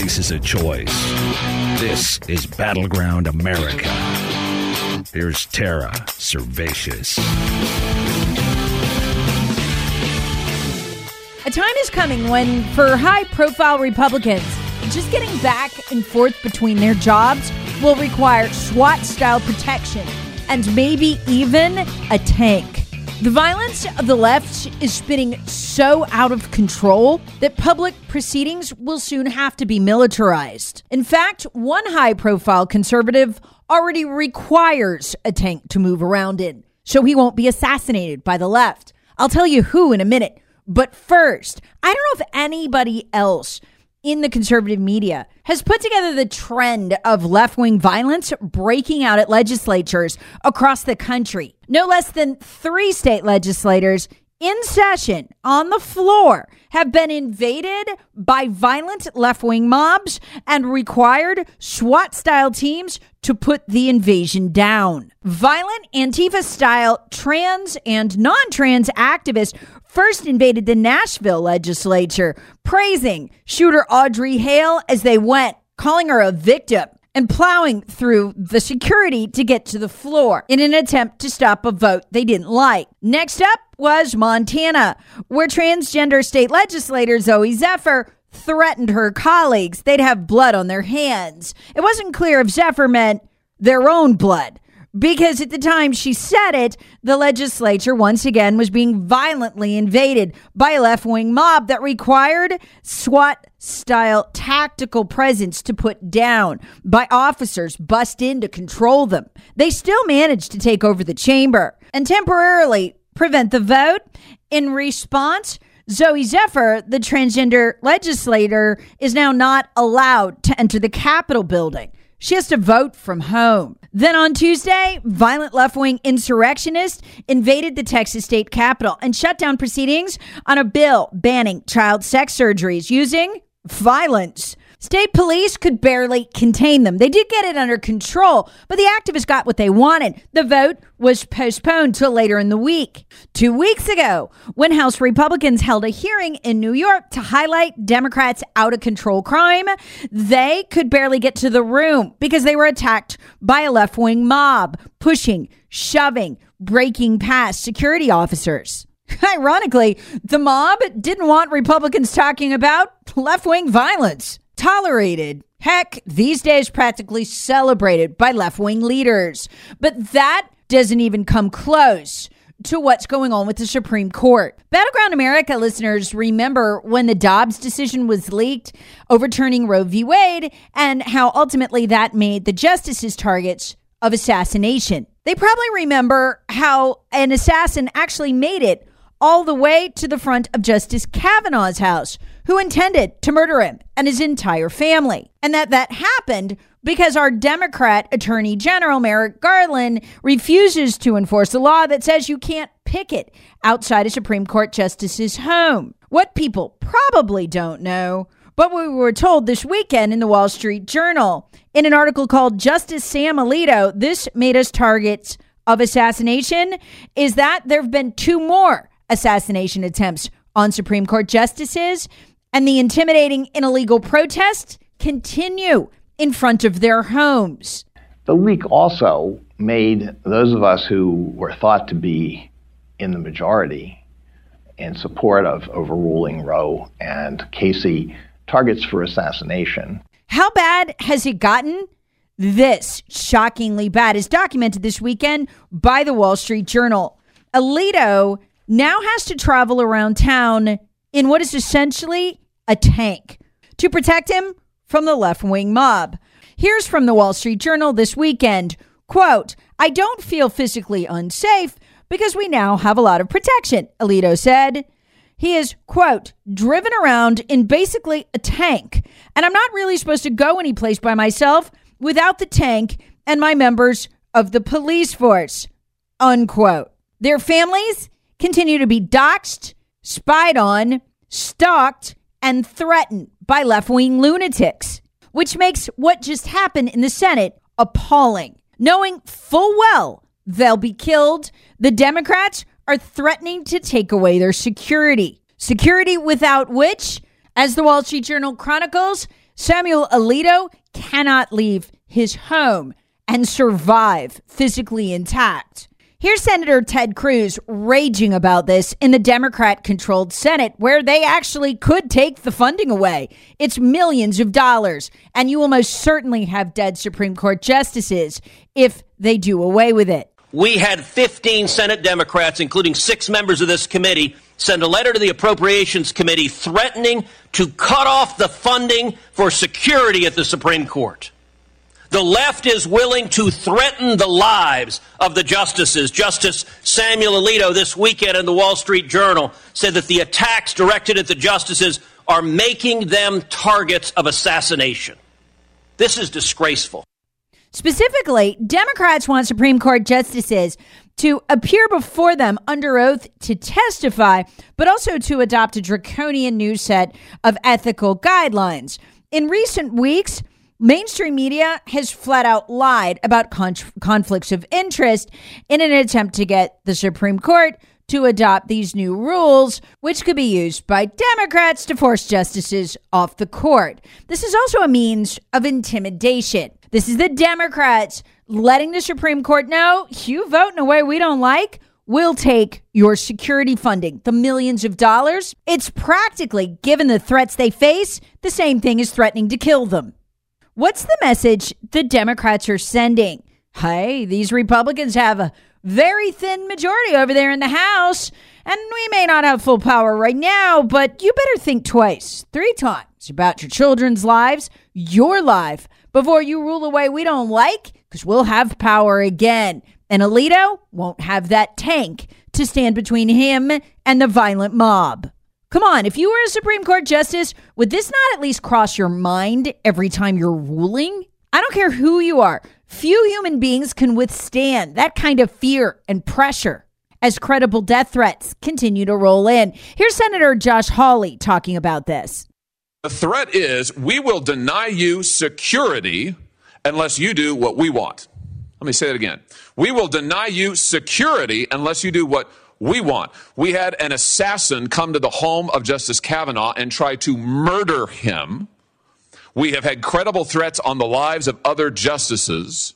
faces a choice. This is Battleground America. Here's Tara Servatius. A time is coming when, for high profile Republicans, just getting back and forth between their jobs will require SWAT style protection and maybe even a tank. The violence of the left is spinning so out of control that public proceedings will soon have to be militarized. In fact, one high profile conservative already requires a tank to move around in, so he won't be assassinated by the left. I'll tell you who in a minute. But first, I don't know if anybody else in the conservative media has put together the trend of left wing violence breaking out at legislatures across the country. No less than three state legislators in session on the floor have been invaded by violent left wing mobs and required SWAT style teams to put the invasion down. Violent Antifa style trans and non trans activists first invaded the Nashville legislature, praising shooter Audrey Hale as they went, calling her a victim and plowing through the security to get to the floor in an attempt to stop a vote they didn't like. Next up was Montana, where transgender state legislator Zooey Zephyr threatened her colleagues they'd have blood on their hands. It wasn't clear if Zephyr meant their own blood because at the time she said it, the legislature once again was being violently invaded by a left wing mob that required SWAT style tactical presence to put down by officers bust in to control them. They still managed to take over the chamber and temporarily prevent the vote. In response, Zooey Zephyr, the transgender legislator, is now not allowed to enter the Capitol building. She has to vote from home. Then on Tuesday, violent left wing insurrectionists invaded the Texas state capitol and shut down proceedings on a bill banning child sex surgeries using violence. State police could barely contain them. They did get it under control, but the activists got what they wanted. The vote was postponed till later in the week. Two weeks ago, when House Republicans held a hearing in New York to highlight Democrats' out of control crime, they could barely get to the room because they were attacked by a left wing mob, pushing, shoving, breaking past security officers. Ironically, the mob didn't want Republicans talking about left wing violence tolerated. Heck, these days practically celebrated by left wing leaders. But that doesn't even come close to what's going on with the Supreme Court. Battleground America listeners remember when the Dobbs decision was leaked, overturning Roe v. Wade, and how ultimately that made the justices targets of assassination. They probably remember how an assassin actually made it all the way to the front of Justice Kavanaugh's house, who intended to murder him and his entire family. And that that happened because our Democrat Attorney General Merrick Garland refuses to enforce the law that says you can't picket outside a Supreme Court justice's home. What people probably don't know, but we were told this weekend in the Wall Street Journal in an article called Justice Sam Alito, this made us targets of assassination, is that there have been two more assassination attempts on Supreme Court justices, and the intimidating and illegal protests continue in front of their homes. The leak also made those of us who were thought to be in the majority in support of overruling Roe and Casey targets for assassination. How bad has it gotten? This shockingly bad is documented this weekend by the Wall Street Journal. Alito now has to travel around town in what is essentially a tank to protect him from the left wing mob. Here's from the Wall Street Journal this weekend quote, I don't feel physically unsafe because we now have a lot of protection, Alito said. He is, quote, driven around in basically a tank, and I'm not really supposed to go anyplace by myself without the tank and my members of the police force, unquote. Their families continue to be doxxed, spied on, stalked, and threatened by left wing lunatics, which makes what just happened in the Senate appalling. Knowing full well they'll be killed, the Democrats are threatening to take away their security. Security without which, as the Wall Street Journal chronicles, Samuel Alito cannot leave his home and survive physically intact. Here's Senator Ted Cruz raging about this in the Democrat controlled Senate, where they actually could take the funding away. It's millions of dollars, and you will most certainly have dead Supreme Court justices if they do away with it. We had 15 Senate Democrats, including six members of this committee, send a letter to the Appropriations Committee threatening to cut off the funding for security at the Supreme Court. The left is willing to threaten the lives of the justices. Justice Samuel Alito this weekend in the Wall Street Journal said that the attacks directed at the justices are making them targets of assassination. This is disgraceful. Specifically, Democrats want Supreme Court justices to appear before them under oath to testify, but also to adopt a draconian new set of ethical guidelines. In recent weeks, Mainstream media has flat out lied about con- conflicts of interest in an attempt to get the Supreme Court to adopt these new rules, which could be used by Democrats to force justices off the court. This is also a means of intimidation. This is the Democrats letting the Supreme Court know you vote in a way we don't like. We'll take your security funding, the millions of dollars. It's practically, given the threats they face, the same thing as threatening to kill them. What's the message the Democrats are sending? Hey, these Republicans have a very thin majority over there in the House, and we may not have full power right now, but you better think twice, three times about your children's lives, your life, before you rule a way we don't like, because we'll have power again. And Alito won't have that tank to stand between him and the violent mob. Come on, if you were a Supreme Court justice, would this not at least cross your mind every time you're ruling? I don't care who you are. Few human beings can withstand that kind of fear and pressure as credible death threats continue to roll in. Here's Senator Josh Hawley talking about this. The threat is we will deny you security unless you do what we want. Let me say it again. We will deny you security unless you do what we want. We had an assassin come to the home of Justice Kavanaugh and try to murder him. We have had credible threats on the lives of other justices.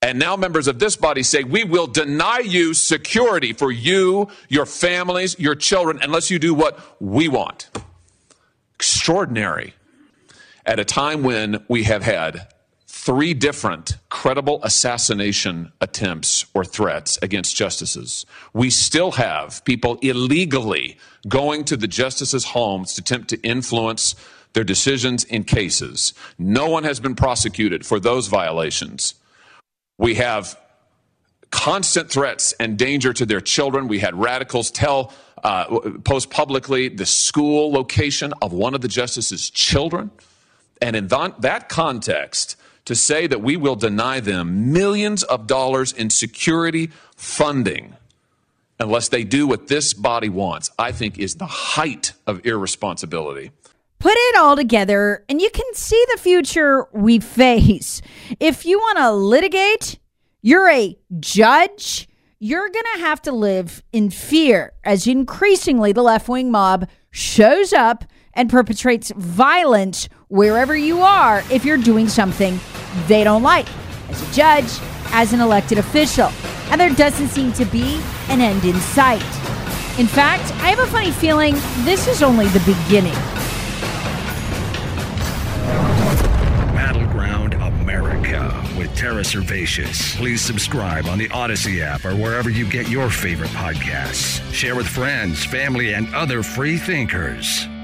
And now members of this body say, we will deny you security for you, your families, your children, unless you do what we want. Extraordinary. At a time when we have had three different credible assassination attempts or threats against justices. We still have people illegally going to the justices' homes to attempt to influence their decisions in cases. No one has been prosecuted for those violations. We have constant threats and danger to their children. We had radicals tell, uh, post publicly the school location of one of the justices' children. And in that context, to say that we will deny them millions of dollars in security funding unless they do what this body wants, I think is the height of irresponsibility. Put it all together, and you can see the future we face. If you want to litigate, you're a judge, you're going to have to live in fear as increasingly the left wing mob shows up and perpetrates violence wherever you are if you're doing something they don't like as a judge, as an elected official. And there doesn't seem to be an end in sight. In fact, I have a funny feeling this is only the beginning. Battleground America with Tara Servatius. Please subscribe on the Odyssey app or wherever you get your favorite podcasts. Share with friends, family, and other free thinkers.